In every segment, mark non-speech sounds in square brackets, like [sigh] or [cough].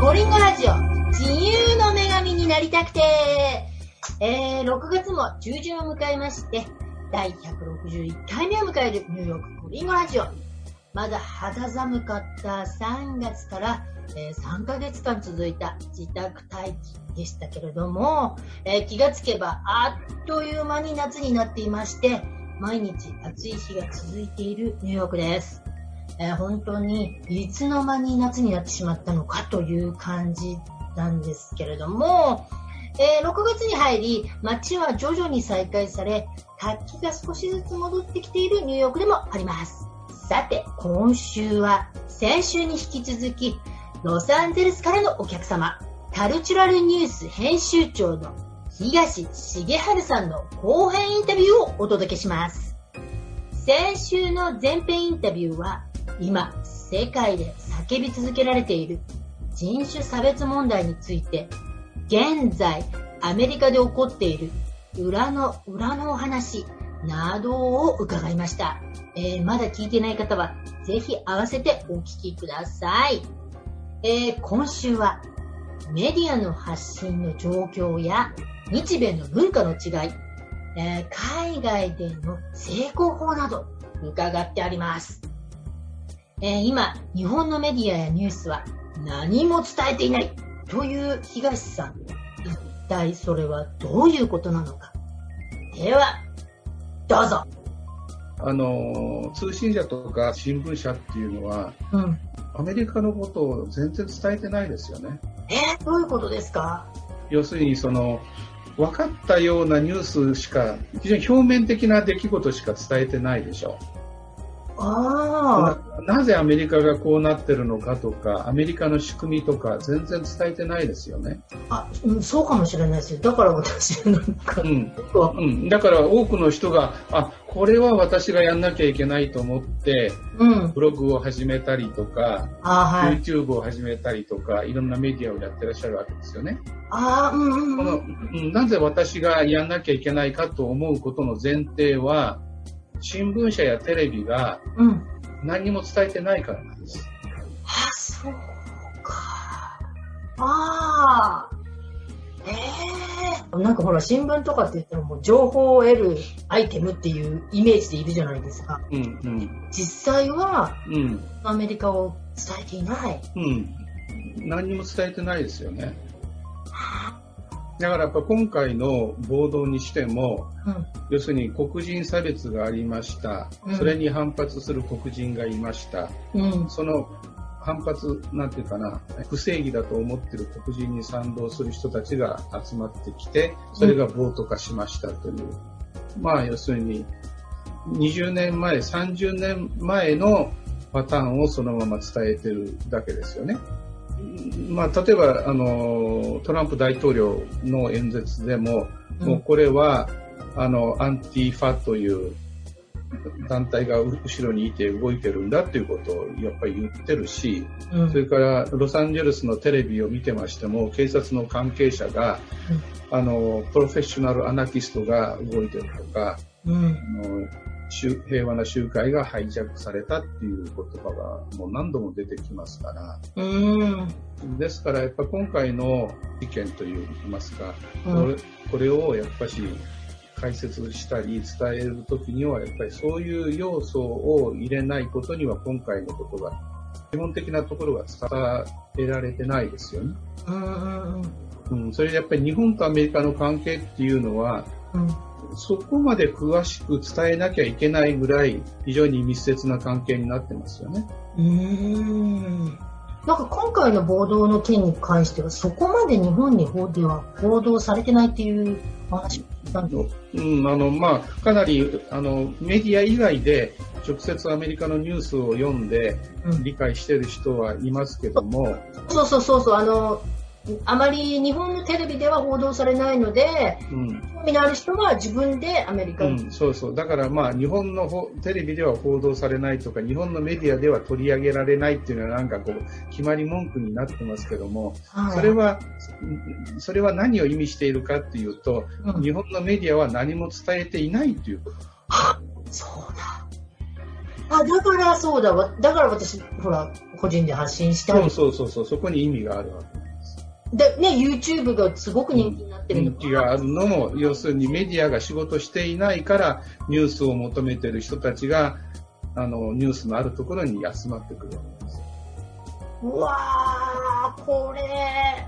ゴリンゴラジオ、自由の女神になりたくて、えー、6月も中旬を迎えまして、第161回目を迎えるニューヨークゴリンゴラジオ。まだ肌寒かった3月から、えー、3ヶ月間続いた自宅待機でしたけれども、えー、気がつけばあっという間に夏になっていまして、毎日暑い日が続いているニューヨークです。えー、本当にいつの間に夏になってしまったのかという感じなんですけれども、えー、6月に入り、街は徐々に再開され、活気が少しずつ戻ってきているニューヨークでもあります。さて、今週は先週に引き続き、ロサンゼルスからのお客様、カルチュラルニュース編集長の東重治さんの後編インタビューをお届けします。先週の前編インタビューは、今、世界で叫び続けられている人種差別問題について、現在、アメリカで起こっている裏の裏のお話などを伺いました。えー、まだ聞いてない方は、ぜひ合わせてお聞きください。えー、今週は、メディアの発信の状況や日米の文化の違い、えー、海外での成功法など伺ってあります。えー、今、日本のメディアやニュースは何も伝えていないという東さん。一体それはどういうことなのか。では、どうぞ。あの、通信社とか新聞社っていうのは、うん、アメリカのことを全然伝えてないですよね。えー、どういうことですか？要するに、その、分かったようなニュースしか、非常に表面的な出来事しか伝えてないでしょ。あなぜアメリカがこうなってるのかとか、アメリカの仕組みとか、全然伝えてないですよね。あ、うん、そうかもしれないですよ。だから私なんか、うん、うん。だから多くの人が、あ、これは私がやんなきゃいけないと思って、うん、ブログを始めたりとか、あはい、YouTube を始めたりとか、いろんなメディアをやってらっしゃるわけですよね。あうんうん、このなぜ私がやんなきゃいけないかと思うことの前提は、新聞社やテレビが何も伝えてないからなんです。うん、あ、そうか。ああ。ええー、なんかほら、新聞とかって言ったらもう情報を得るアイテムっていうイメージでいるじゃないですか。うんうん、実際は、うん、アメリカを伝えていない。うん。何にも伝えてないですよね。だからやっぱ今回の暴動にしても、うん、要するに黒人差別がありました、うん、それに反発する黒人がいました、うん、その反発、なんていうかな、不正義だと思っている黒人に賛同する人たちが集まってきて、それが暴徒化しましたという。まあ要するに、20年前、30年前のパターンをそのまま伝えてるだけですよね。まあ、例えばあのトランプ大統領の演説でも、うん、もうこれはあのアンティファという団体が後ろにいて動いてるんだっていうことをやっぱり言ってるし、うん、それからロサンゼルスのテレビを見てましても警察の関係者が、うん、あのプロフェッショナルアナキストが動いてるとか、うん、あの平和な集会がハイジャックされたっていう言葉がもう何度も出てきますから、ですからやっぱ今回の事件といいますか、これこれをやっぱし解説したり伝えるときにはやっぱりそういう要素を入れないことには今回のことが基本的なところが伝えられてないですよね。うん、それでやっぱり日本とアメリカの関係っていうのは、うんそこまで詳しく伝えなきゃいけないぐらい非常に密接な関係になってますよね。うん。なんか今回の暴動の件に関してはそこまで日本に法では報道されてないっていう話なんでうん、あの、まあ、かなり、あの、メディア以外で直接アメリカのニュースを読んで理解してる人はいますけども、うん、そうそうそうそう、あの、あまり日本のテレビでは報道されないので、うん、興味のある人は自分でアメリカに、うん、そうそう。だからまあ日本のテレビでは報道されないとか、日本のメディアでは取り上げられないっていうのはなんかこう、決まり文句になってますけども、はい、それは、それは何を意味しているかっていうと、うん、日本のメディアは何も伝えていないということ。そうだ。あ、だからそうだわ。だから私、ほら、個人で発信したり。そうそうそう、そこに意味があるわけでね、YouTube がすごく人気になってる人気があるのも、要するにメディアが仕事していないから、ニュースを求めてる人たちが、あの、ニュースのあるところに集まってくるわけです。うわー、これ、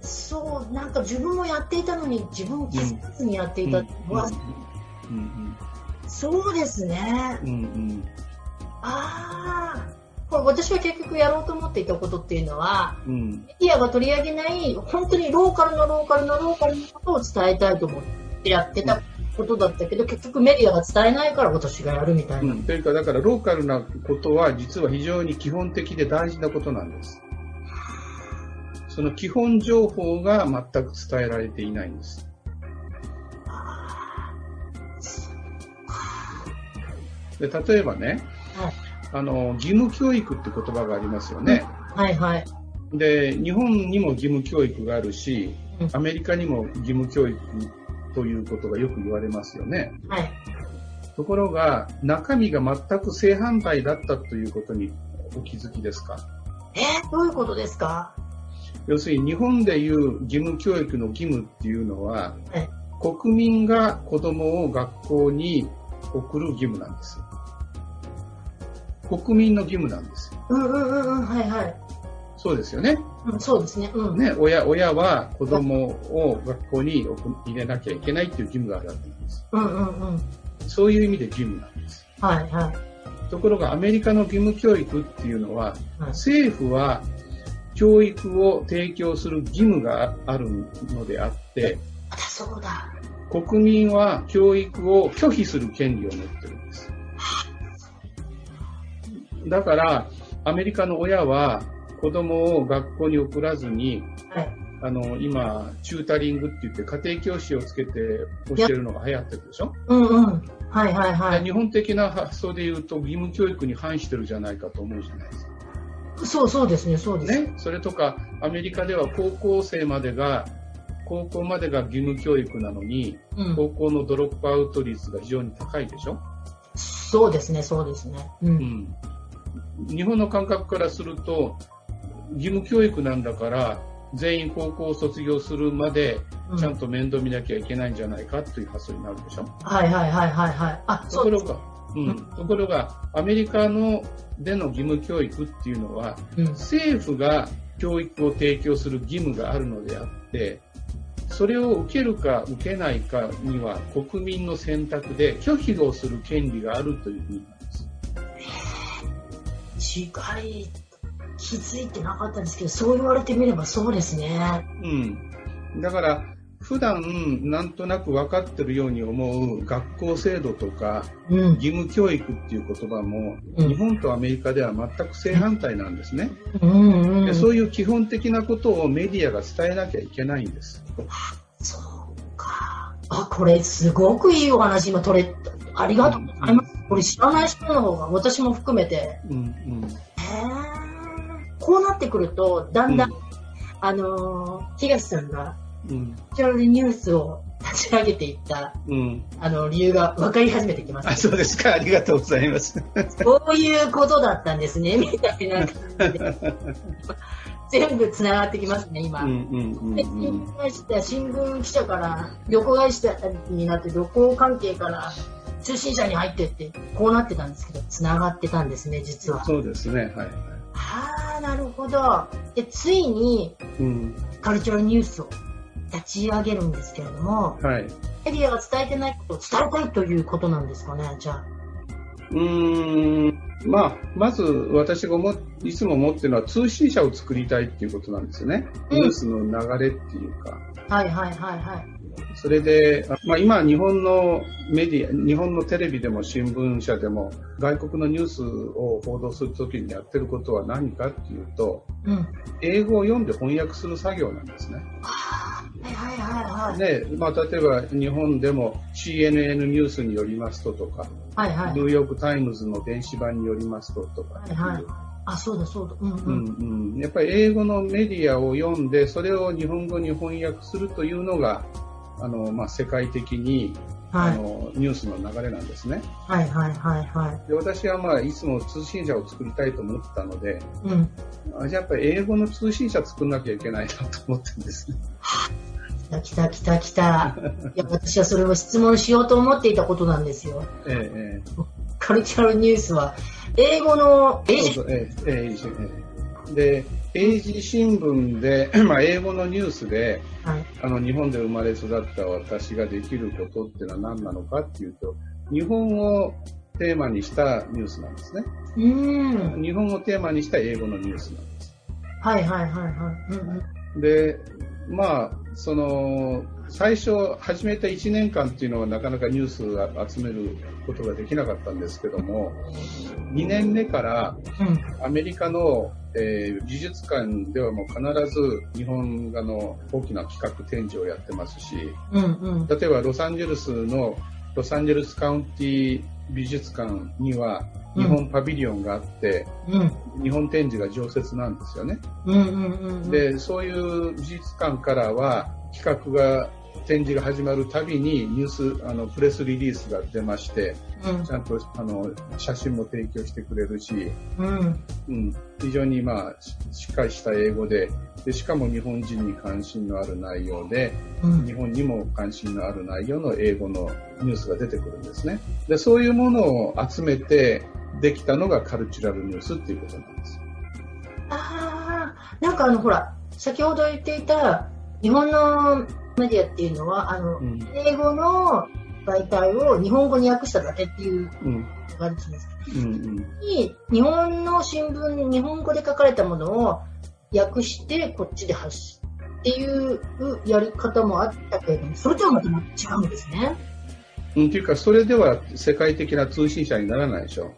そう、なんか自分もやっていたのに、自分気づかずにやっていた。うん、そうですね。うんうん、私は結局やろうと思っていたことっていうのは、うん、メディアが取り上げない本当にローカルのローカルのローカルのことを伝えたいと思ってやってたことだったけど、結局メディアが伝えないから私がやるみたいな。うん、というか、だからローカルなことは実は非常に基本的で大事なことなんです。その基本情報が全く伝えられていないんです。で例えばね、はい、あの義務教育って言葉がありますよね。はいはい。で日本にも義務教育があるし、アメリカにも義務教育ということがよく言われますよね。はい。ところが中身が全く正反対だったということにお気づきですか？えー、どういうことですか？要するに日本でいう義務教育の義務っていうのは、国民が子供を学校に送る義務なんです国民の義務なんですうんうんうんはいはい。そうですよね。うん、そうですね。うん。ね、親、親は子供を学校に入れなきゃいけないっていう義務があるわけです。うんうんうん。そういう意味で義務なんです。はいはい。ところがアメリカの義務教育っていうのは、はい、政府は教育を提供する義務があるのであって、そうだ。国民は教育を拒否する権利を持ってるんです。だから、アメリカの親は子供を学校に送らずに、はい、あの、今、チュータリングって言って家庭教師をつけて教えるのが流行ってるでしょ？うんうん。はいはいはい。日本的な発想で言うと義務教育に反してるじゃないかと思うじゃないですか。そうそうですね、そうですね？それとか、アメリカでは高校生までが、高校までが義務教育なのに、うん、高校のドロップアウト率が非常に高いでしょ？そうですね、そうですね。うん、うん、日本の感覚からすると、義務教育なんだから、全員高校を卒業するまで、ちゃんと面倒見なきゃいけないんじゃないかという発想になるでしょ、うん、はいはいはいはいはい。あ、ところが、うん、ところが、アメリカのでの義務教育っていうのは、うん、政府が教育を提供する義務があるのであって、それを受けるか受けないかには国民の選択で拒否をする権利があるというふうになんです。違い、気づいてなかったんですけど、そう言われてみればそうですね。うん。だから、普段なんとなく分かってるように思う学校制度とか、義務教育っていう言葉も、日本とアメリカでは全く正反対なんですね、でそういう基本的なことをメディアが伝えなきゃいけないんです。そうか。あこれすごくいいお話今取れありがとうございます、うん、これ知らない人の方が私も含めて、うんうん、へこうなってくるとだんだん、うん、あの東さんがうん、ちらニュースを立ち上げていった、うん、あの理由が分かり始めてきました、あそうですか。ありがとうございます。そういうことだったんですねみたいな感じで。全部つながってきますね今、うんうん新聞記者から旅行会社になって旅行関係から通信社に入ってってこうなってたんですけどつながってたんですね実はそうですねはいはあなるほどでついに、うん、カルチュラルニュースを立ち上げるんですけれども、はい、メディアが伝えてないことを伝えたいということなんですかね、じゃあ。うーん、まあ、まず私がもいつも思ってるのは通信社を作りたいっていうことなんですよね。ニュースの流れっていうか。はいはいはいはい。それで、まあ、今、日本のメディア、日本のテレビでも新聞社でも、外国のニュースを報道するときにやってることは何かっていうと、うん、英語を読んで翻訳する作業なんですね。はいはいはいはい。で、まあ、例えば日本でも CNN ニュースによりますととか、はいはい、ニューヨークタイムズの電子版によりますととか、はいはいあ、そうだそうだ。うんうん。うんうん。やっぱり英語のメディアを読んで、それを日本語に翻訳するというのが、あの、まあ、世界的にはい、あのニュースの流れなんですね。はいはいはいはい。で私はまあいつも通信社を作りたいと思ってたので、うん、あじゃあやっぱり英語の通信社作んなきゃいけないなと思ってるんですね。来た来た来た来た。[laughs] いや私はそれを質問しようと思っていたことなんですよ。ええええ、カルチャルニュースは英語の英字。ええええ、で英字新聞で、[clears throat] まあ、英語のニュースで、はい、あの日本で生まれ育った私ができることっていうのは何なのかっていうと日本をテーマにしたニュースなんですね。うん日本をテーマにした英語のニュースなんです。はいはいはいはい。うんうん、で、まあ、その、最初始めた1年間っていうのはなかなかニュースを集めることができなかったんですけども、2年目からアメリカの、えー、美術館ではもう必ず日本画の大きな企画展示をやってますし、うんうん、例えばロサンゼルスのロサンゼルスカウンティ美術館には日本パビリオンがあって、うん、日本展示が常設なんですよね。うんうんうん、で、そういう美術館からは企画が展示が始まるたびにニュース、あの、プレスリリースが出まして、うん、ちゃんと、あの、写真も提供してくれるし、うん、うん、非常に、まあ、しっかりした英語でで、しかも日本人に関心のある内容で、うん、日本にも関心のある内容の英語のニュースが出てくるんですね。で、そういうものを集めてできたのがカルチュラルニュースっていうことなんです。ああ、なんかあの、ほら、先ほど言っていた日本のメディアっていうのは、あの、うん、英語の媒体を日本語に訳しただけっていうのがあるんですうんうん、日本の新聞に日本語で書かれたものを訳してこっちで発信っていうやり方もあったけれども、それとはまた違うんですね。うん、っていうか、それでは世界的な通信社にならないでしょ。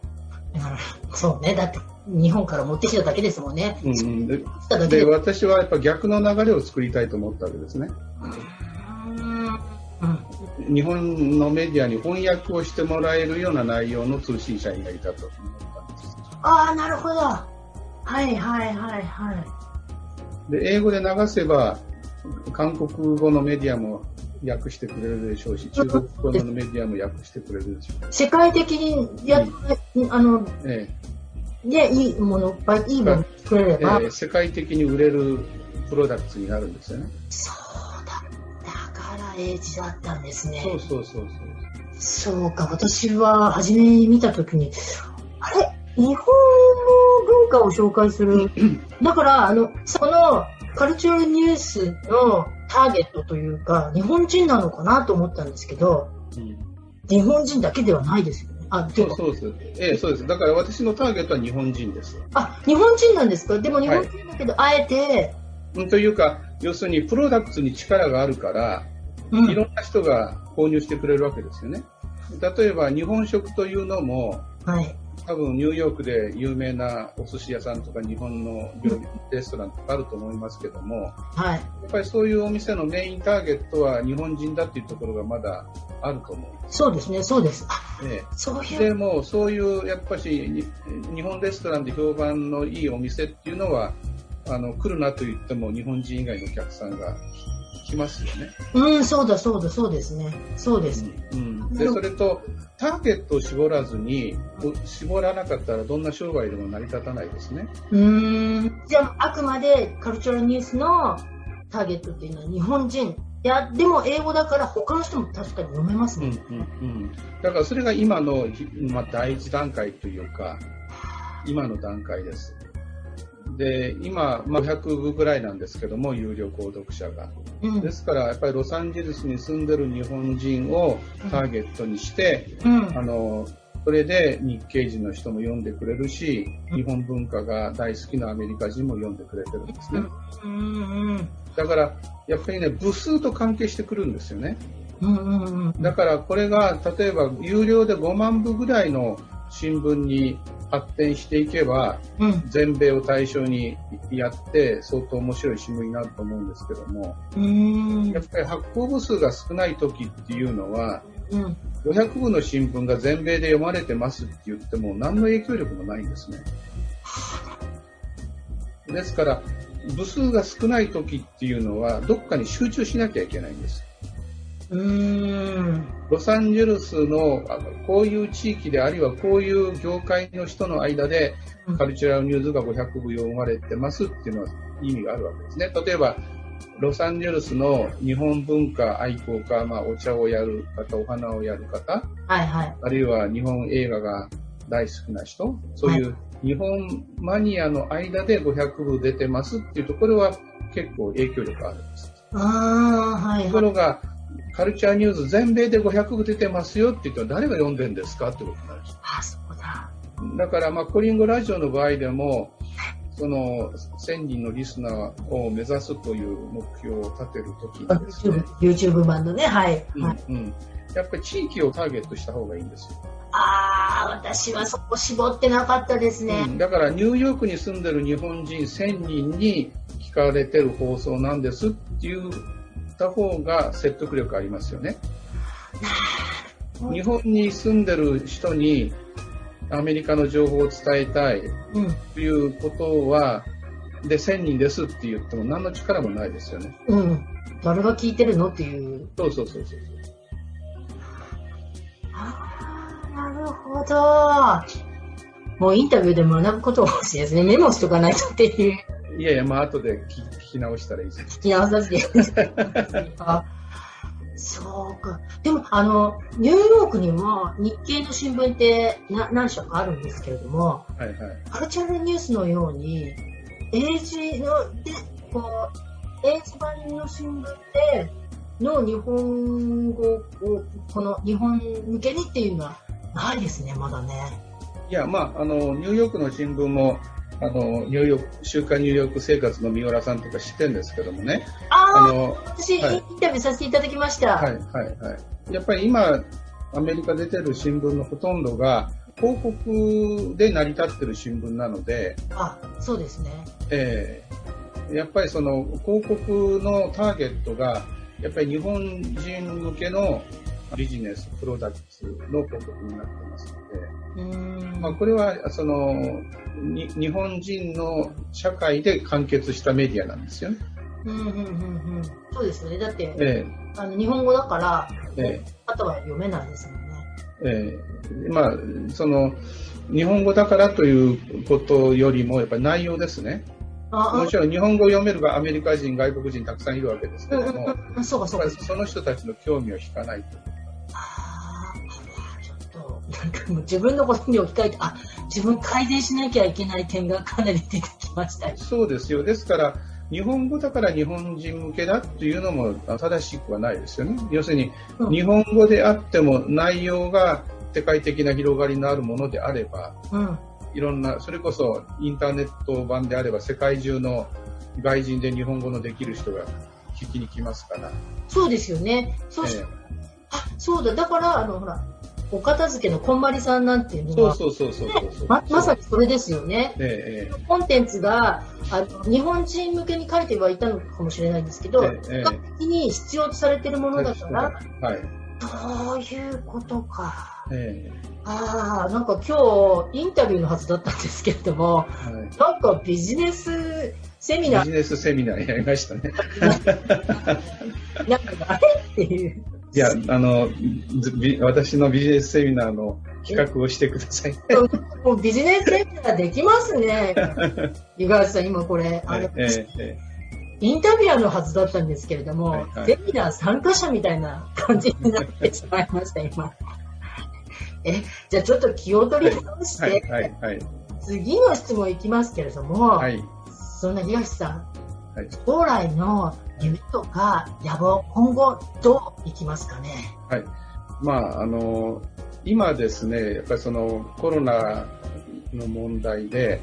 そうね。だって、日本から持ってきただけですもんね。うん、でで私はやっぱ逆の流れを作りたいと思ったわけですね。うん、日本のメディアに翻訳をしてもらえるような内容の通信社になりたと思ったんです。ああ、なるほど。はいはいはいはい。で、英語で流せば、韓国語のメディアも訳してくれるでしょうし、中国語のメディアも訳してくれるでしょう。世界的にや、うん、あの、ええ、で、いいもの、いいもの作れれば、ええ、世界的に売れるプロダクツになるんですよね。そうだ。だから英字だったんですね。そうそうそうそう。そうか、私は初めに見たときに、あれ？日本の文化を紹介する。[clears throat] だから、あの、そのカルチュアルニュースのターゲットというか、日本人なのかなと思ったんですけど、うん、日本人だけではないです。あ、そうそうです。ええ、そうです。だから私のターゲットは日本人です。あ、日本人なんですか？でも日本人だけど、はい、あえて、うん、というか、要するにプロダクツに力があるから、うん、いろんな人が購入してくれるわけですよね。例えば日本食というのも、はい、多分ニューヨークで有名なお寿司屋さんとか日本の料理レストランとかあると思いますけども、はい、やっぱりそういうお店のメインターゲットは日本人だっていうところがまだあると思うそうですね、そうです。ええ、そういう。でもそういうやっぱし日本レストランで評判のいいお店っていうのはあの来るなと言っても日本人以外のお客さんがきますよね。うん、そうだそうだそうですね。そうです。うん。で、それと、ターゲットを絞らずに、絞らなかったらどんな商売でも成り立たないですね。うん。じゃあ、あくまでカルチャルニュースのターゲットっていうのは日本人。いや、でも英語だから他の人も確かに読めますね。うんうんうん。だからそれが今の、まあ、第一段階というか、今の段階です。で、今、まあ、100部ぐらいなんですけども、有料購読者が。うん、ですから、やっぱりロサンゼルスに住んでる日本人をターゲットにして、うん、あの、それで日系人の人も読んでくれるし、日本文化が大好きなアメリカ人も読んでくれてるんですね。だから、やっぱりね、部数と関係してくるんですよね。だからこれが例えば有料で5万部ぐらいの新聞に発展していけば、うん、全米を対象にやって相当面白い新聞になると思うんですけども、やっぱり発行部数が少ない時っていうのは、うん、500部の新聞が全米で読まれてますって言っても何の影響力もないんですね。ですから、部数が少ない時っていうのはどっかに集中しなきゃいけないんです。うんロサンゼルスのあのこういう地域で、あるいはこういう業界の人の間で、カルチュラルニュースが500部読まれてますっていうのは意味があるわけですね。例えば、ロサンゼルスの日本文化愛好家、まあ、お茶をやる方、お花をやる方、はいはい。あるいは日本映画が大好きな人、そういう日本マニアの間で500部出てますっていうところは結構影響力あるんです。ああ、はいはい。ところが、カルチャーニュース全米で500部出てますよって言ったら誰が読んでんですかってことになるんです。あ、そうだ。だから、まあ、コリンゴラジオの場合でも、その、1000人のリスナーを目指すという目標を立てるときにですね、YouTube, YouTube 版のね、はい。うんはいうん、やっぱり地域をターゲットした方がいいんですよ。ああ、私はそこ絞ってなかったですね。うんだからニューヨークに住んでる日本人1000人に聞かれてる放送なんですって言った方が説得力ありますよね。日本に住んでる人にアメリカの情報を伝えたいうん。ということは、で、1000人ですって言っても何の力もないですよね。うん。誰が聞いてるのっていう。そうそうそうそう。ああ、なるほど。もうインタビューで学ぶこと欲しいですね。メモしとかないとっていう。いやいや、まあ後で聞聞き直したらいいです。聞き直させて。[laughs] あそうか。でも、あの、ニューヨークにも日系の新聞ってな何社かあるんですけれども、はいはい。カルチャルニュースのように、英字の、で、こう、英字版の新聞で、の日本語を、この日本向けにっていうのはないですね、まだね。いや、まあ、あの、ニューヨークの新聞も、あの、ニューヨーク、週刊ニューヨーク生活の三浦さんとか知ってるんですけどもね。あの、私、はいインタビューさせていただきました。はい、はい、はい。やっぱり今、アメリカ出てる新聞のほとんどが、広告で成り立ってる新聞なので、あ、そうですね。えーやっぱりその広告のターゲットが、やっぱり日本人向けのビジネス、プロダクツの広告になってますので。まあ、これはそのに日本人の社会で完結したメディアなんですよね。うんうんうんうん。そうですよね。だって、えあの日本語だから、ええあとは読めないですもんね。ええまあ、その日本語だからということよりも、やっぱり内容ですね。あもちろん日本語を読めるがアメリカ人、外国人たくさんいるわけですけども、うん、そうかそうかやっぱり。その人たちの興味を引かないと、なんかもう自分のことに置き換えて、あ、自分改善しなきゃいけない点がかなり出てきましたよ。そうですよ。ですから、日本語だから日本人向けだっていうのも正しくはないですよね。要するに、うん日本語であっても内容が世界的な広がりのあるものであれば、うん。いろんな、それこそインターネット版であれば世界中の外人で日本語のできる人が聞きに来ますから。そうですよね。そうし、えあ、そうだ。だから、あの、ほら、お片付けのこんまりさんなんていうのは、えそうそうそうそう。ままさにそれですよね。えええコンテンツがあの日本人向けに書いてはいたのかもしれないんですけど、ええええ比較的に必要とされているものだから、はい。そういうことか。えああ、なんか今日インタビューのはずだったんですけれども、えはい。なんかビジネスセミナービジネスセミナーやりましたね。[laughs] なんかあれっていう。いや、あの、私のビジネスセミナーの企画をしてください。もうビジネスセミナーできますね。五十嵐さん、今これ、あの、えええインタビュアーのはずだったんですけれども、はいはいセミナー参加者みたいな感じになってしまいました、今。[laughs] え、じゃあちょっと気を取り直して、はい、はい、はい。次の質問いきますけれども、はい。そんな東さん、はい将来の夢とか野望、今後どういきますかね？はい。まあ、あの、今ですね、やっぱりそのコロナの問題で、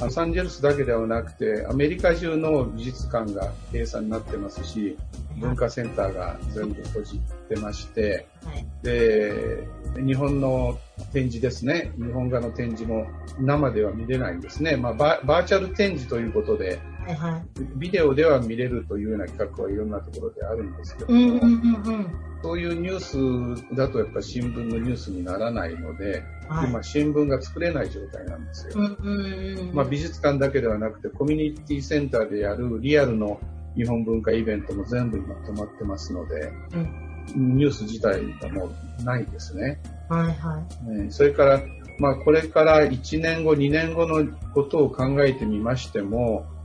ロサンゼルスだけではなくて、アメリカ中の美術館が閉鎖になってますし、文化センターが全部閉じてまして、はい。で、日本の展示ですね、日本画の展示も生では見れないんですね。まあ、ババーチャル展示ということで、はいはい。ビデオでは見れるというような企画はいろんなところであるんですけども、うんうんうんうん。そういうニュースだとやっぱり新聞のニュースにならないので、はい。今新聞が作れない状態なんですよ。うんうんうん。まあ、美術館だけではなくてコミュニティセンターでやるリアルの日本文化イベントも全部今止まってますので、うんニュース自体がもうないですね。はいはい。それから、まあ、これから1年後、2年後のことを考えてみましても、うん、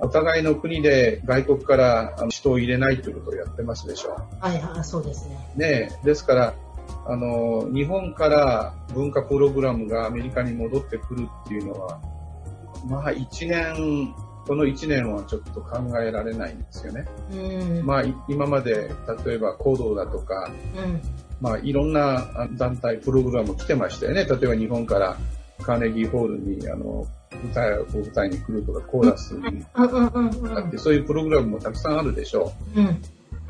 お互いの国で外国から人を入れないということをやってますでしょう。はいはい、そうですね。ねですから、あの、日本から文化プログラムがアメリカに戻ってくるっていうのは、まあ1年、この1年はちょっと考えられないんですよね。うん、まあ今まで例えば行動だとか、うん、まあいろんな団体、プログラム来てましたよね。例えば日本からカーネギーホールにあの舞台舞台に来るとかコーラスにあってそういうプログラムもたくさんあるでしょう。うん、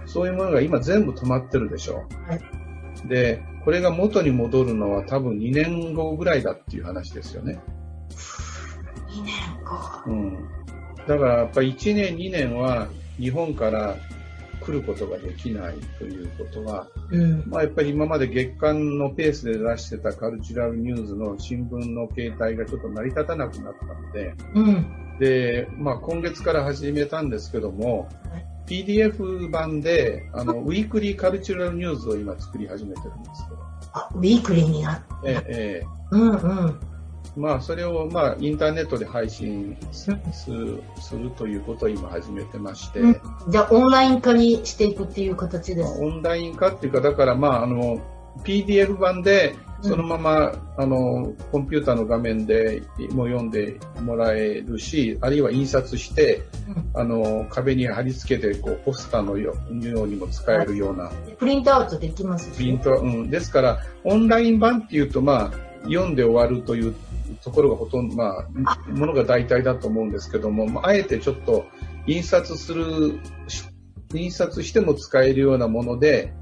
そういうものが今全部止まってるでしょう。はいで、これが元に戻るのは多分2年後ぐらいだっていう話ですよね。2年後。うん。だからやっぱり1年、2年は日本から来ることができないということは、うん、まあやっぱり今まで月間のペースで出してたカルチュラルニュースの新聞の形態がちょっと成り立たなくなったので、うん、で、まあ今月から始めたんですけども、はい PDF 版で、あの、ウィークリーカルチュラルニュースを今作り始めてるんですけど。あ、ウィークリーになって。ええ。うんうん。まあ、それを、まあ、インターネットで配信するということを今始めてまして。うん、じゃあ、オンライン化にしていくっていう形です。オンライン化っていうか、だから、まあ、あの、PDF 版で、そのまま、うん、あの、コンピューターの画面でも読んでもらえるし、あるいは印刷して、うん、あの、壁に貼り付けて、こう、ポスターのようにも使えるような。プリントアウトできますプリント、うん。ですから、オンライン版っていうと、まあ、読んで終わるというところがほとんど、まあ、ものが大体だと思うんですけども、あえてちょっと印刷する、印刷しても使えるようなもので、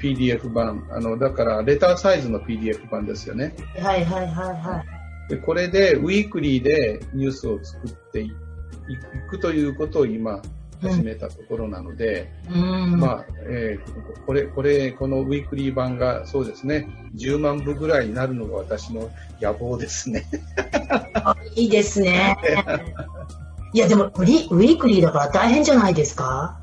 PDF 版、あの、だからレターサイズの PDF 版ですよね。はいはいはいはい。で、これでウィークリーでニュースを作っていくということを今始めたところなので、うん、まあ、えー、これ、これ、このウィークリー版がそうですね、10万部ぐらいになるのが私の野望ですね。いいですね。[laughs] いや、でもウィ、ウィークリーだから大変じゃないですか？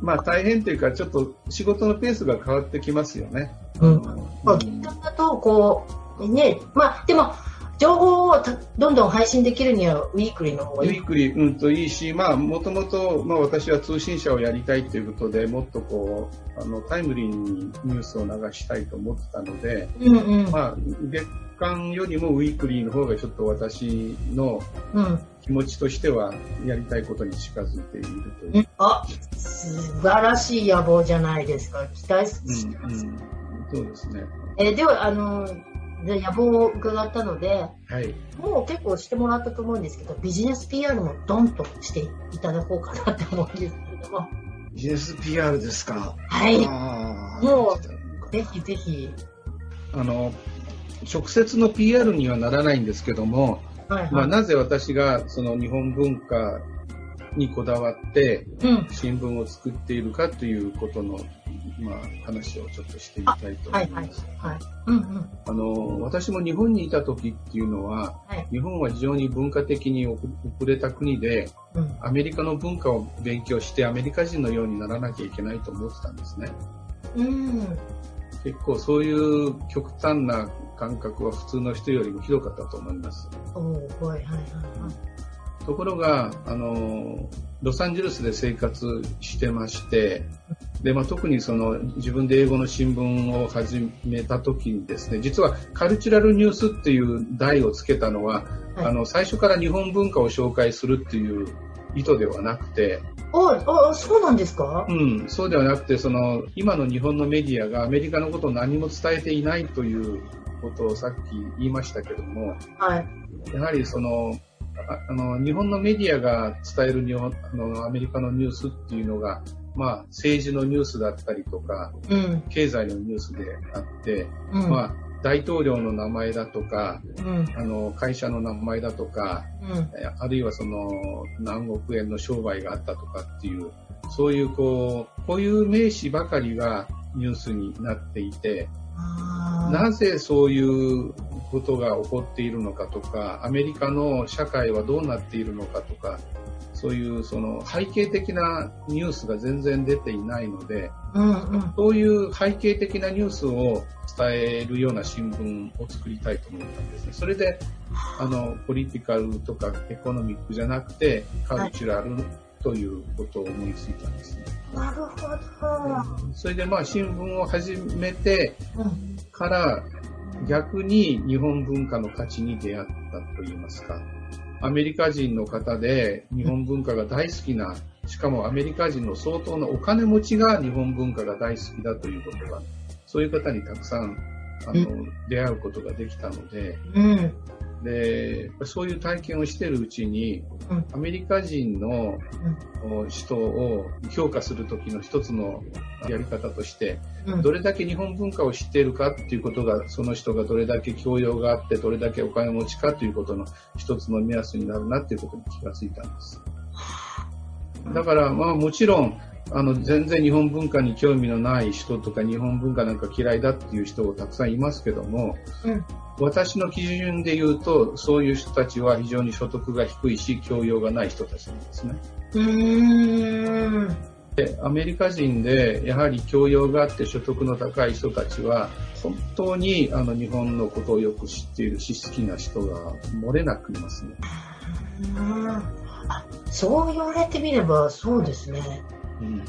まあ大変というか、ちょっと仕事のペースが変わってきますよね。うん。まあ、だと、こう、ね、まあ、でも、情報をどんどん配信できるにはウィークリーの方がいいウィークリー、うんといいし、まあ、もともと、まあ私は通信社をやりたいということで、もっとこう、あの、タイムリーにニュースを流したいと思ってたので、うんうん、まあ、月刊よりもウィークリーの方がちょっと私の気持ちとしてはやりたいことに近づいているという。うん、あ、素晴らしい野望じゃないですか。期待してます。うんうん、そうですね。えー、では、あの、で野望を伺ったので、はい、もう結構してもらったと思うんですけど、ビジネス PR もドンとしていただこうかなって思うんですけれども。ビジネス PR ですか？はい。もう、ぜひぜひ。あの、直接の PR にはならないんですけども、はいはい、まあ、なぜ私がその日本文化にこだわって新聞を作っているかということのまあ、話をちょっとしてみたいと思います。はい、はい、うんうん。あの、私も日本にいた時っていうのは、はい、日本は非常に文化的に遅れた国で、うん、アメリカの文化を勉強してアメリカ人のようにならなきゃいけないと思ってたんですね。うん。結構そういう極端な感覚は普通の人よりもひどかったと思います。おはいはいはいはい。ところが、あの、ロサンゼルスで生活してまして、で、まあ、特にその自分で英語の新聞を始めた時にですね、実はカルチュラルニュースっていう題をつけたのは、はい、あの、最初から日本文化を紹介するっていう意図ではなくて、あ、あ、そうなんですか？うん、そうではなくて、その、今の日本のメディアがアメリカのことを何も伝えていないということをさっき言いましたけども、はい。やはりその、あの、日本のメディアが伝える日本、あの、アメリカのニュースっていうのが、まあ、政治のニュースだったりとか、うん、経済のニュースであって、うん、まあ、大統領の名前だとか、うん、あの会社の名前だとか、あるいはその何億円の商売があったとかっていう、そういうこう、こういう名詞ばかりがニュースになっていて、なぜそういうことが起こっているのかとか、アメリカの社会はどうなっているのかとか、そういうその背景的なニュースが全然出ていないので、うんうん、そういう背景的なニュースを伝えるような新聞を作りたいと思ったんですね。それで、あの、ポリティカルとかエコノミックじゃなくて、カルチュラルということを思いついたんですね。なるほど。それでまあ新聞を始めてから、逆に日本文化の価値に出会ったといいますか。アメリカ人の方で日本文化が大好きな、しかもアメリカ人の相当なお金持ちが日本文化が大好きだということが、そういう方にたくさんあの、出会うことができたので、うん、で、そういう体験をしてるうちに、うん、アメリカ人の人を評価するときの一つのやり方として、うん、どれだけ日本文化を知っているかっていうことが、その人がどれだけ教養があって、どれだけお金持ちかということの一つの目安になるなっていうことに気がついたんです。だから、まあもちろん、あの、全然日本文化に興味のない人とか、日本文化なんか嫌いだっていう人たくさんいますけども、うん、私の基準で言うと、そういう人たちは非常に所得が低いし、教養がない人たちなんですね。うんでアメリカ人でやはり教養があって所得の高い人たちは本当にあの日本のことをよく知っているし好きな人が漏れなくいますね。あそう言われてみればそうですね。うん、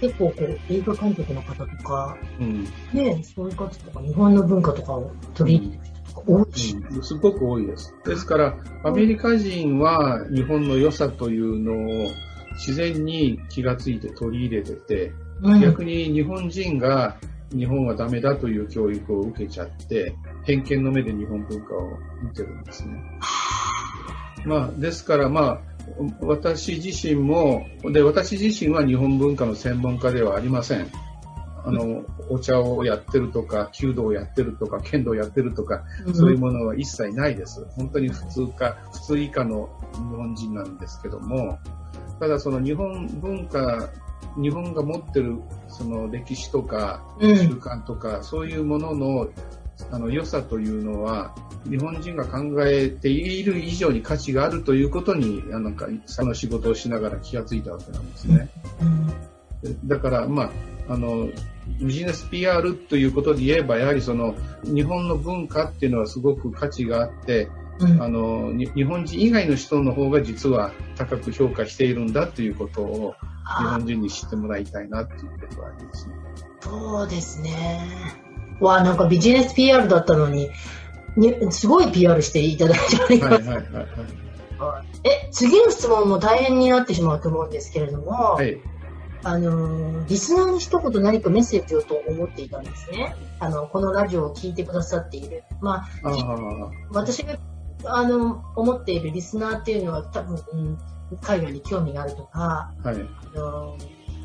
結構こう映画監督の方とか、うん、ね、そういう方とか日本の文化とかを取り入れてる人とか多いし、うん、すごく多いです。ですから、アメリカ人は日本の良さというのを自然に気がついて取り入れてて、逆に日本人が日本はダメだという教育を受けちゃって、偏見の目で日本文化を見てるんですね。まあ、ですから、まあ、私自身も、で、私自身は日本文化の専門家ではありません。あの、お茶をやってるとか、弓道をやってるとか、剣道をやってるとか、そういうものは一切ないです。本当に普通か、普通以下の日本人なんですけども、ただその日本文化、日本が持ってるその歴史とか習慣とか、そういうもののあの良さというのは、日本人が考えている以上に価値があるということに、なんか、その仕事をしながら気がついたわけなんですね。だから、まあ、あの、ビジネス PR ということで言えば、やはりその、日本の文化っていうのはすごく価値があって、うん、あの、日本人以外の人の方が実は高く評価しているんだということを、日本人に知ってもらいたいなっていうことはありますね。そうですね。わ、なんかビジネス PR だったのに、にすごい PR していただいてあります。はいはいはいはい、え、次の質問も大変になってしまうと思うんですけれども、はい、あの、リスナーに一言何かメッセージをと思っていたんですね。あの、このラジオを聞いてくださっている。まあ、あ私が、あの、思っているリスナーっていうのは多分、うん、海外に興味があるとか、はい、あの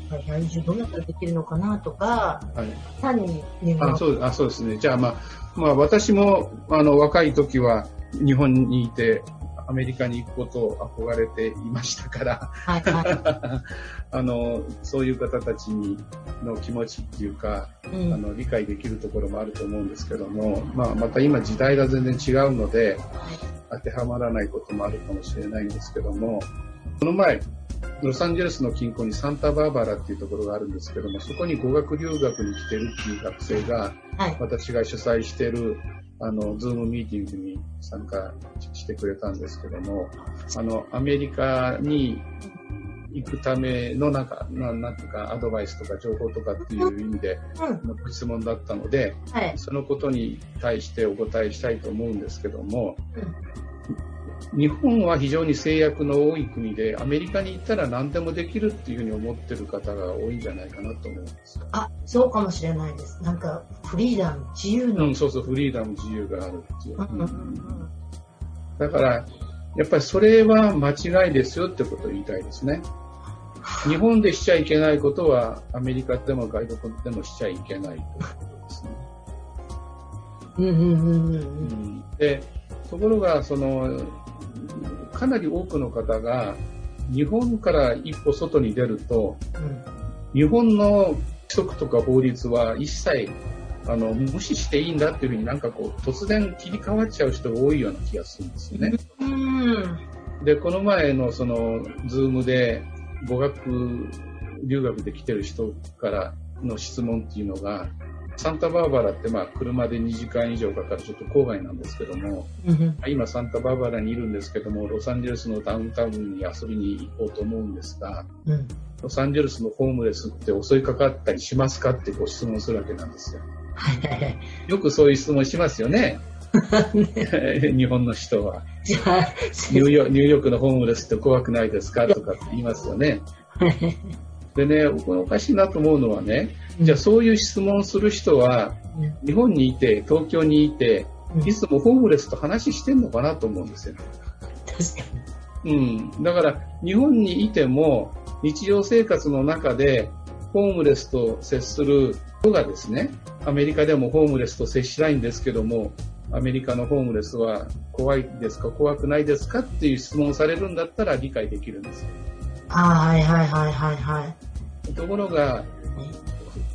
体重どうやったらできるのかなとか、はい、単にあそうあそうですね。じゃあ、まあ、まあ、私もあの若い時は日本にいて、アメリカに行くことを憧れていましたから、はいはい、[laughs] あのそういう方たちにの気持ちっていうか、うん、あの理解できるところもあると思うんですけども、まあ、また今時代が全然違うので、当てはまらないこともあるかもしれないんですけども、この前、ロサンゼルスの近郊にサンタバーバラっていうところがあるんですけども、そこに語学留学に来てるっていう学生が、はい、私が主催してる、あの、ズームミーティングに参加してくれたんですけども、あの、アメリカに行くためのなんか、ななんていうか、アドバイスとか情報とかっていう意味でのご質問だったので、はい、そのことに対してお答えしたいと思うんですけども、日本は非常に制約の多い国で、アメリカに行ったら何でもできるっていうふうに思ってる方が多いんじゃないかなと思うんですあ、そうかもしれないです。なんか、フリーダム、自由の。うん、そうそう、フリーダム、自由があるっていう。うん、だから、やっぱりそれは間違いですよってことを言いたいですね。日本でしちゃいけないことは、アメリカでも外国でもしちゃいけないということですね。うんうんうんうん。うん、で、ところが、その、かなり多くの方が、日本から一歩外に出ると、うん、日本の規則とか法律は一切あの、無視していいんだっていうふうになんかこう、突然切り替わっちゃう人が多いような気がするんですよね。うん、で、この前のその、ズームで語学留学で来てる人からの質問っていうのが、サンタバーバラってまあ車で2時間以上かかるちょっと郊外なんですけども、うん、今サンタバーバラにいるんですけども、ロサンゼルスのダウンタウンに遊びに行こうと思うんですが、うん、ロサンゼルスのホームレスって襲いかかったりしますかってご質問するわけなんですよ。よくそういう質問しますよね。[laughs] [laughs] 日本の人はニューヨ。ニューヨークのホームレスって怖くないですか？とかって言いますよね。でね、おかしいなと思うのはね、じゃあそういう質問する人は、日本にいて、東京にいて、いつもホームレスと話してんのかなと思うんですよ。確かに。うん。だから、日本にいても、日常生活の中で、ホームレスと接する人がですね、アメリカでもホームレスと接しないんですけども、アメリカのホームレスは怖いですか怖くないですかっていう質問されるんだったら理解できるんですよ。はいはいはいはいはい。ところが、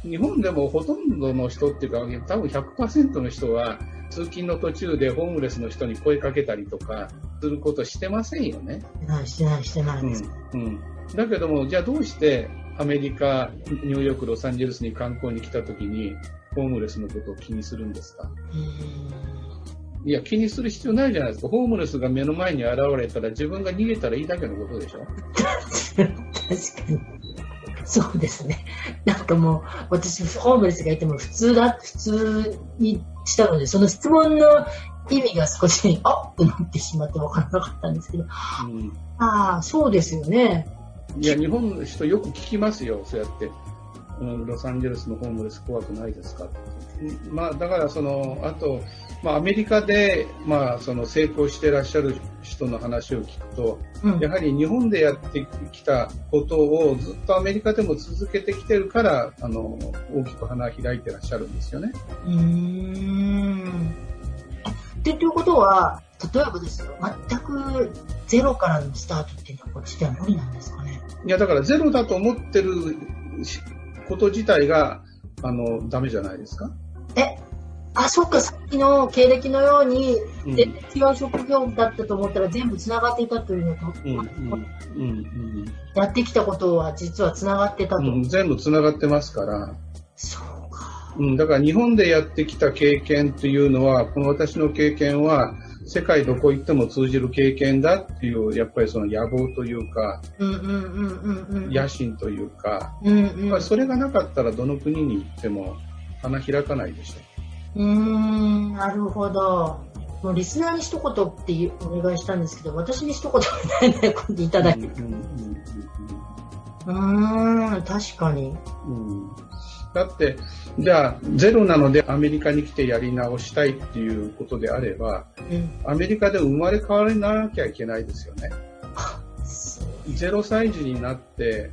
日本でもほとんどの人っていうか、多分100%の人は、通勤の途中でホームレスの人に声かけたりとかすることしてませんよね。してない、してない。うん、うん。だけども、じゃあどうしてアメリカ、ニューヨーク、ロサンゼルスに観光に来た時に、ホームレスのことを気にするんですか？いや、気にする必要ないじゃないですか。ホームレスが目の前に現れたら自分が逃げたらいいだけのことでしょ？[laughs] 確かに。[laughs] そうですね。なんかもう、私、ホームレスがいても普通だ、普通にしたので、その質問の意味が少し、[laughs] あっとなってしまって分からなかったんですけど。うん、ああ、そうですよね。いや、日本の人よく聞きますよ、そうやって。ロサンゼルスのホームレス怖くないですか？まあ、だからその、あと、まあ、アメリカで、まあ、その成功してらっしゃる人の話を聞くと、うん、やはり日本でやってきたことをずっとアメリカでも続けてきてるから、あの、大きく花開いてらっしゃるんですよね。うん。っていうことは、例えばですよ、全くゼロからのスタートっていうのはこっちでは無理なんですかね？いや、だからゼロだと思ってること自体が、あの、ダメじゃないですか？え、あ、そっか、さっきの経歴のように、全然違う職業だったと思ったら全部繋がっていたというのと、うんうんやってきたことは実は繋がってたと。うん、全部繋がってますから。そうか。うん、だから日本でやってきた経験というのは、この私の経験は、世界どこ行っても通じる経験だっていう、やっぱりその野望というか、野心というか、うんうん、それがなかったらどの国に行っても花開かないでしょ。うーん、なるほど。もうリスナーに一言ってお願いしたんですけど、私に一言みたいなこといただいて。うん、ん、確かに。うんだって、じゃあ、ゼロなのでアメリカに来てやり直したいっていうことであれば、うん、アメリカで生まれ変わりにならなきゃいけないですよね。0歳児になって、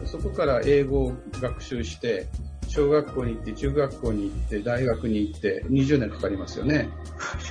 うん、そこから英語を学習して、小学校に行って、中学校に行って、大学に行って、20年かかりますよね。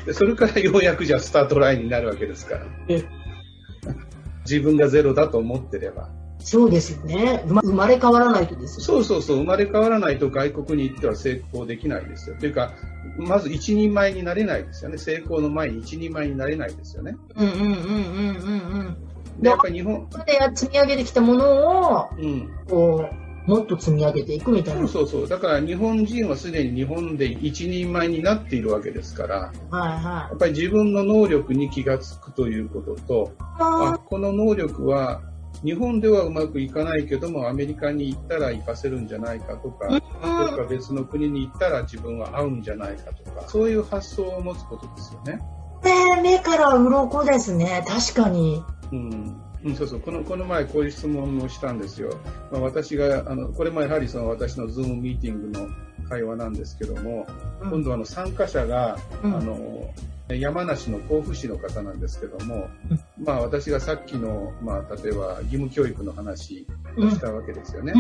でそれからようやくじゃあスタートラインになるわけですから。[laughs] 自分がゼロだと思ってれば。そうですよね。生まれ変わらないとですそうそうそう。生まれ変わらないと外国に行っては成功できないですよ。というか、まず一人前になれないですよね。成功の前に一人前になれないですよね。うんうんうんうんうんうん。で、やっぱり日本。で積み上げてきたものを、うん、こう、もっと積み上げていくみたいな。そうそうそう。だから日本人はすでに日本で一人前になっているわけですから、はいはい。やっぱり自分の能力に気がつくということと、あこの能力は日本ではうまくいかないけども、アメリカに行ったら活かせるんじゃないかとか、どっか別の国に行ったら自分は合うんじゃないかとか、そういう発想を持つことですよね。えー、目から鱗ですね。確かに。うん。うん、そうそうこのこの前こういう質問をしたんですよ。まあ、私があのこれもやはりその私のズームミーティングの会話なんですけども、うん、今度あの参加者が、うん、あの山梨の甲府市の方なんですけども、うん、まあ私がさっきの、まあ例えば義務教育の話をしたわけですよね。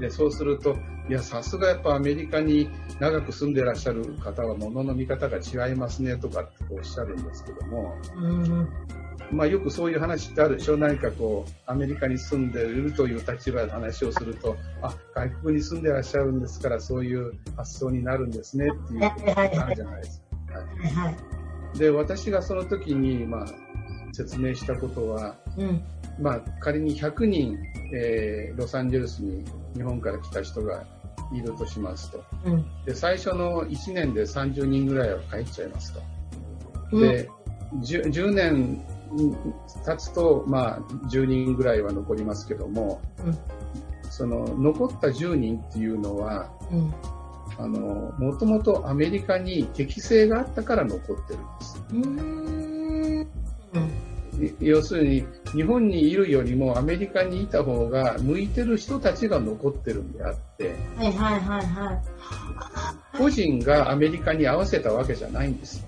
で、そうすると、いや、さすがやっぱアメリカに長く住んでらっしゃる方は物の見方が違いますねとかっておっしゃるんですけども、うん。まあ、よくそういう話ってあるでしょ？何かこう、アメリカに住んでいるという立場で話をすると、あ、外国に住んでらっしゃるんですから、そういう発想になるんですねっていうことがあるじゃないですか。はい、で、私がその時に、まあ、説明したことは、うん、まあ、仮に100人、えー、ロサンゼルスに日本から来た人がいるとしますと。うん、で、最初の1年で30人ぐらいは帰っちゃいますと。で、うん、10, 10年経つと、まあ、10人ぐらいは残りますけども、うん、その残った10人っていうのは、うん、あのもともとアメリカに適性があったから残ってるんです。要するに日本にいるよりもアメリカにいた方が向いてる人たちが残ってるんであって、はいはいはいはい、個人がアメリカに合わせたわけじゃないんですよ。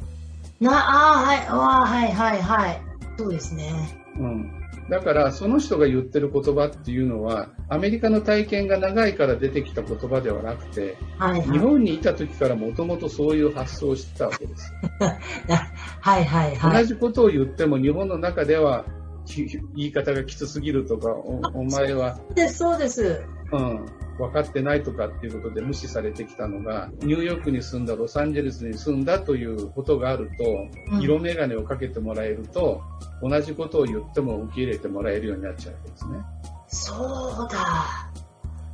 なあはいあはいはいはいそうですね。うん。だから、その人が言ってる言葉っていうのは、アメリカの体験が長いから出てきた言葉ではなくて、はいはい、日本にいた時からもともとそういう発想をしてたわけです。[laughs] はいはいはい。同じことを言っても日本の中では言い方がきつすぎるとか、おお前は。そうです、そうです。うん。分かってないとかっていうことで無視されてきたのが、ニューヨークに住んだ、ロサンゼルスに住んだということがあると、色眼鏡をかけてもらえると、同じことを言っても受け入れてもらえるようになっちゃうわけですね。そうだ。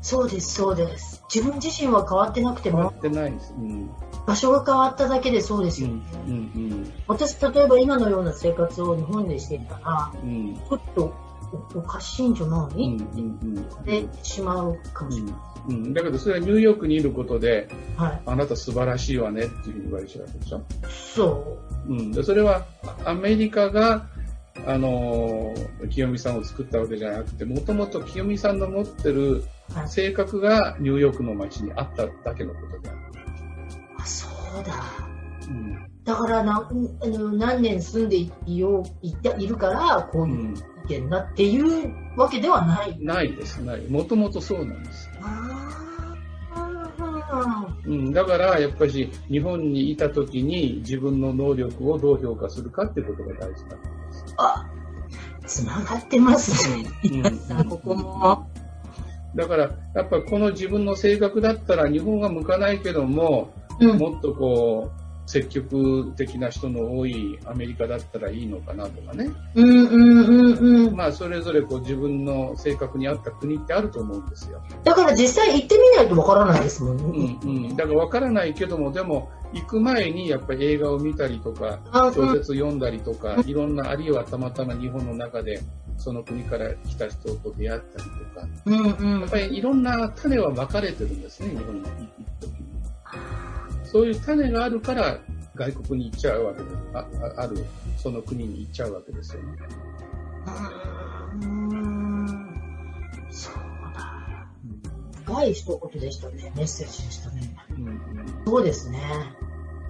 そうです、そうです。自分自身は変わってなくても。変わってないです。うん、場所が変わっただけでそうですよ、ね、うんうんうん、私、例えば今のような生活を日本でしていたら、うん、ちょっとおかしいんじゃない、うんうんうん、でしまうかもしれない。うん、だけどそれはニューヨークにいることで、はい、あなた素晴らしいわねっていうふうに言われちゃうわけでしょ？そう。うん。で、それはアメリカが、あのー、清美さんを作ったわけじゃなくて、もともと清美さんの持ってる性格がニューヨークの街にあっただけのことである。あ、そうだ。うん。だからな、あの何年住んでいよういいるから、こういう意見だっていうわけではない。ないです、ない。もともとそうなんです。うん、だから、やっぱり日本にいた時に自分の能力をどう評価するかってことが大事なんです。あ、つながってますね。うん、ここも。だから、やっぱこの自分の性格だったら日本は向かないけども、うん、もっとこう、積極的な人の多いアメリカだったらいいのかなとかね。うんうんうんうん。まあ、それぞれこう自分の性格に合った国ってあると思うんですよ。だから実際行ってみないとわからないですもんね。うんうん。だからわからないけども、でも、行く前にやっぱり映画を見たりとか、小説読んだりとか、いろんな、あるいはたまたま日本の中で、その国から来た人と出会ったりとか、うんうん、やっぱりいろんな種は分かれてるんですね、日本に行くときに。そういう種があるから外国に行っちゃうわけでああるその国に行っちゃうわけですよね。うん、そうだ。深い一言でしたね。メッセージでしたね。うんうん、そうですね。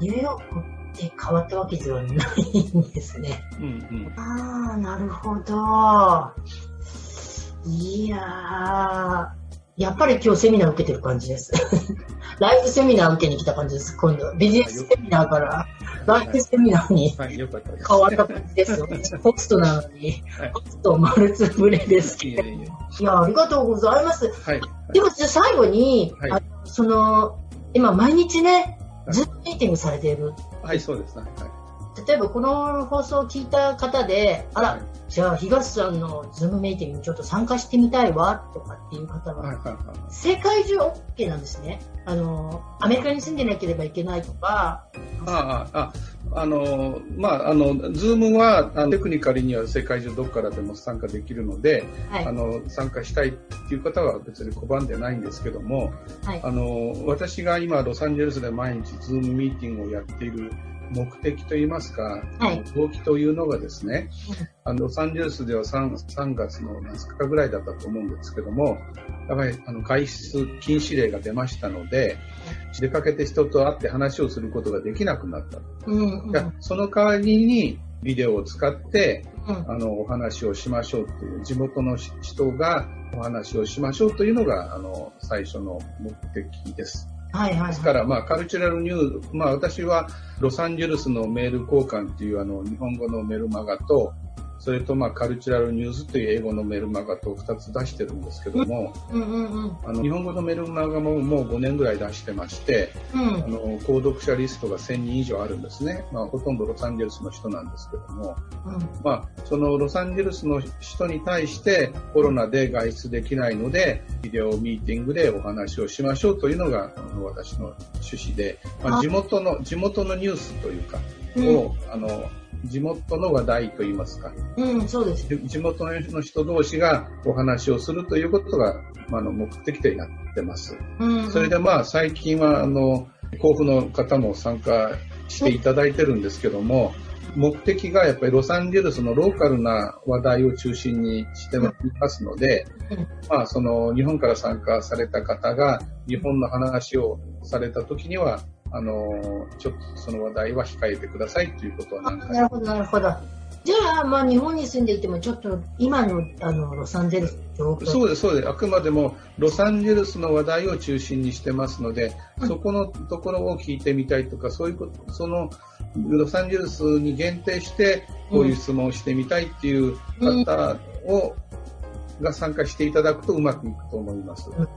ニューヨークって変わったわけではないんですね。うんうん、ああ、なるほど。いやー、やっぱり今日セミナー受けてる感じです。[laughs] ライブセミナー受けに来た感じです、今度。ビジネスセミナーからライブセミナーに変わった感じですよ。ホストなのに、ホスト丸つぶれですけど。いや、ありがとうございます。はい、でも、じゃ最後に、はい、その、今毎日ね、ズームミーティングされている。はい、そうですね。はい例えばこの放送を聞いた方で、あら、じゃあ東さんのズームメイティングにちょっと参加してみたいわとかっていう方は、世界中 OK なんですね。あの、アメリカに住んでなければいけないとか。ああ、あ、あの、まあ、あの、ズームはあのテクニカルには世界中どこからでも参加できるので、はい、あの、参加したいっていう方は別に拒んでないんですけども、はい、あの、私が今ロサンゼルスで毎日ズームミーティングをやっている目的といいますか、はい、動機というのがですね、あのロサンゼルスでは 3, 3月の2日ぐらいだったと思うんですけども、やはりあの外出禁止令が出ましたので、出かけて人と会って話をすることができなくなった。うんうん、その代わりにビデオを使って、うん、あのお話をしましょうという地元の人がお話をしましょうというのがあの最初の目的です。はいはい、ですから、まあ、カルチュラルニュース、まあ、私はロサンゼルスのメール交換っていうあの日本語のメルマガと、それとまあカルチュラルニュースという英語のメルマガと2つ出してるんですけども、うんうんうん、あの日本語のメルマガももう5年ぐらい出してまして、うん、あの購読者リストが1000人以上あるんですね、まあ、ほとんどロサンゼルスの人なんですけども、うん、まあ、そのロサンゼルスの人に対してコロナで外出できないのでビデオミーティングでお話をしましょうというのがあの私の趣旨で、まあ、地元の地元のニュースというかを、あの地元の話題といいますか、うん、そうです。地元の人同士がお話をするということが、まあ、の目的でやってます。うん、それでまあ最近はあの甲府の方も参加していただいてるんですけども、目的がやっぱりロサンゼルスのローカルな話題を中心にしていますので、うん、まあその日本から参加された方が日本の話をされた時にはあの、ちょっとその話題は控えてくださいということはなるほど、なるほど。じゃあ、まあ、日本に住んでいても、ちょっと今のあのロサンゼルスそうです、そうです。あくまでもロサンゼルスの話題を中心にしてますので、うん、そこのところを聞いてみたいとか、そういうこと、そのロサンゼルスに限定して、こういう質問をしてみたいっていう方を、うん、が参加していただくとうまくいくと思います。うん、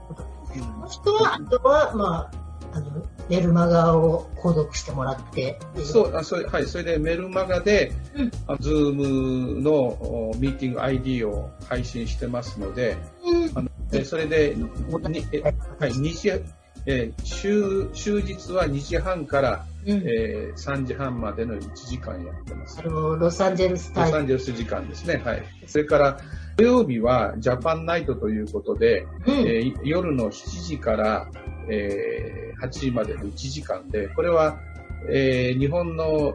人は、あとは、まあ、あのメルマガを購読してもらってそうあそれはいそれでメルマガで、うん、ズームのミーティング ID を配信してますので、うん、あのでそれでにえ、はい、2時えー、週終日は2時半から、うん、えー、3時半までの1時間やってます。あのロサンゼルスタイロサンゼルス時間ですね。はい。それから土曜日はジャパンナイトということで、うん、えー、夜の7時から、えー、8時までの1時間で、これは、えー、日本の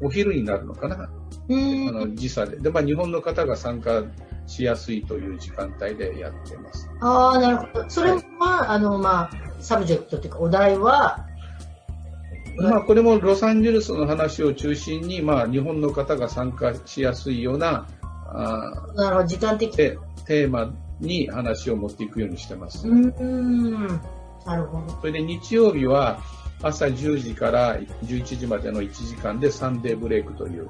お昼になるのかな、あの時差で。で、まあ、日本の方が参加しやすいという時間帯でやってます。ああ、なるほど。それは、はい、あの、まあ、サブジェクトというか、お題は、まあ、これもロサンゼルスの話を中心に、まあ、日本の方が参加しやすいような、あなるほど、時間的テーマに話を持っていくようにしてます。うん。なるほど。それで日曜日は朝10時から11時までの1時間でサンデーブレイクという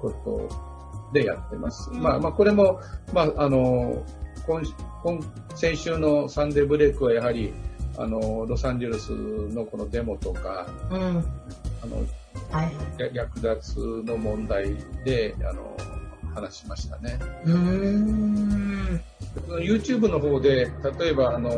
ことでやってます。うん、まあ、まあ、これも、まあ、あの、今、今、先週のサンデーブレイクはやはり、あの、ロサンゼルスのこのデモとか、うん、あの、はい、略奪の問題で、あの、話しましたね。うん YouTube の方で、例えば、あの、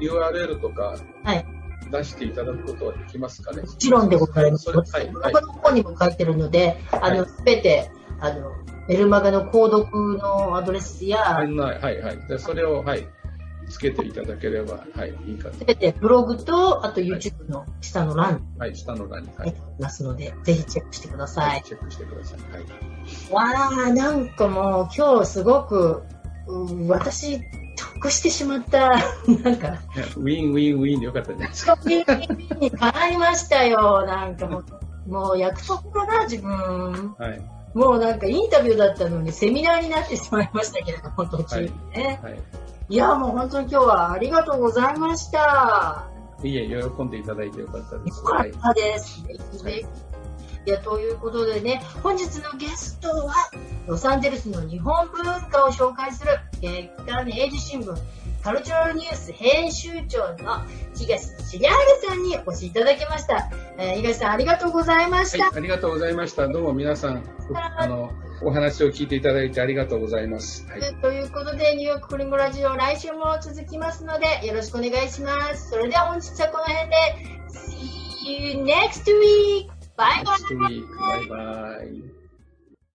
URL とか、はい。出していただくことはできますかね？もちろんでございます。はい。ここの方にも書いてるので、あの、す、べ、て、あの、メルマガの購読のアドレスや、はい、はい、はい。でそれを、はい。つけていただければ、はい、いいかと。すべてブログと、あと YouTube の下の欄に、はい、下の欄に、はい。ますので、ぜひチェックしてください。はい、チェックしてください。はい。わあ、なんかもう今日すごく、うん、私、得してしまった、[laughs] なんか。ウィンウィンウィンでよかったね。ウィンウィンウィンに叶いましたよ。なんかもう、もう約束だな、自分。はい。もうなんかインタビューだったのにセミナーになってしまいましたけれども、途中にね。はい。はい、いや、もう本当に今日はありがとうございました。いえ、喜んでいただいてよかったです。よかったです。はいいや、ということでね、本日のゲストは、ロサンゼルスの日本文化を紹介する、月刊英字新聞、カルチュラルニュース編集長の東重治さんにお越しいただきました。えー、東さんありがとうございました、はい。ありがとうございました。どうも皆さん、あの、お話を聞いていただいてありがとうございます。はい、ということで、ニューヨーククリンゴラジオ来週も続きますので、よろしくお願いします。それでは本日はこの辺で、See you next week! Bye bye. Next week. Bye bye.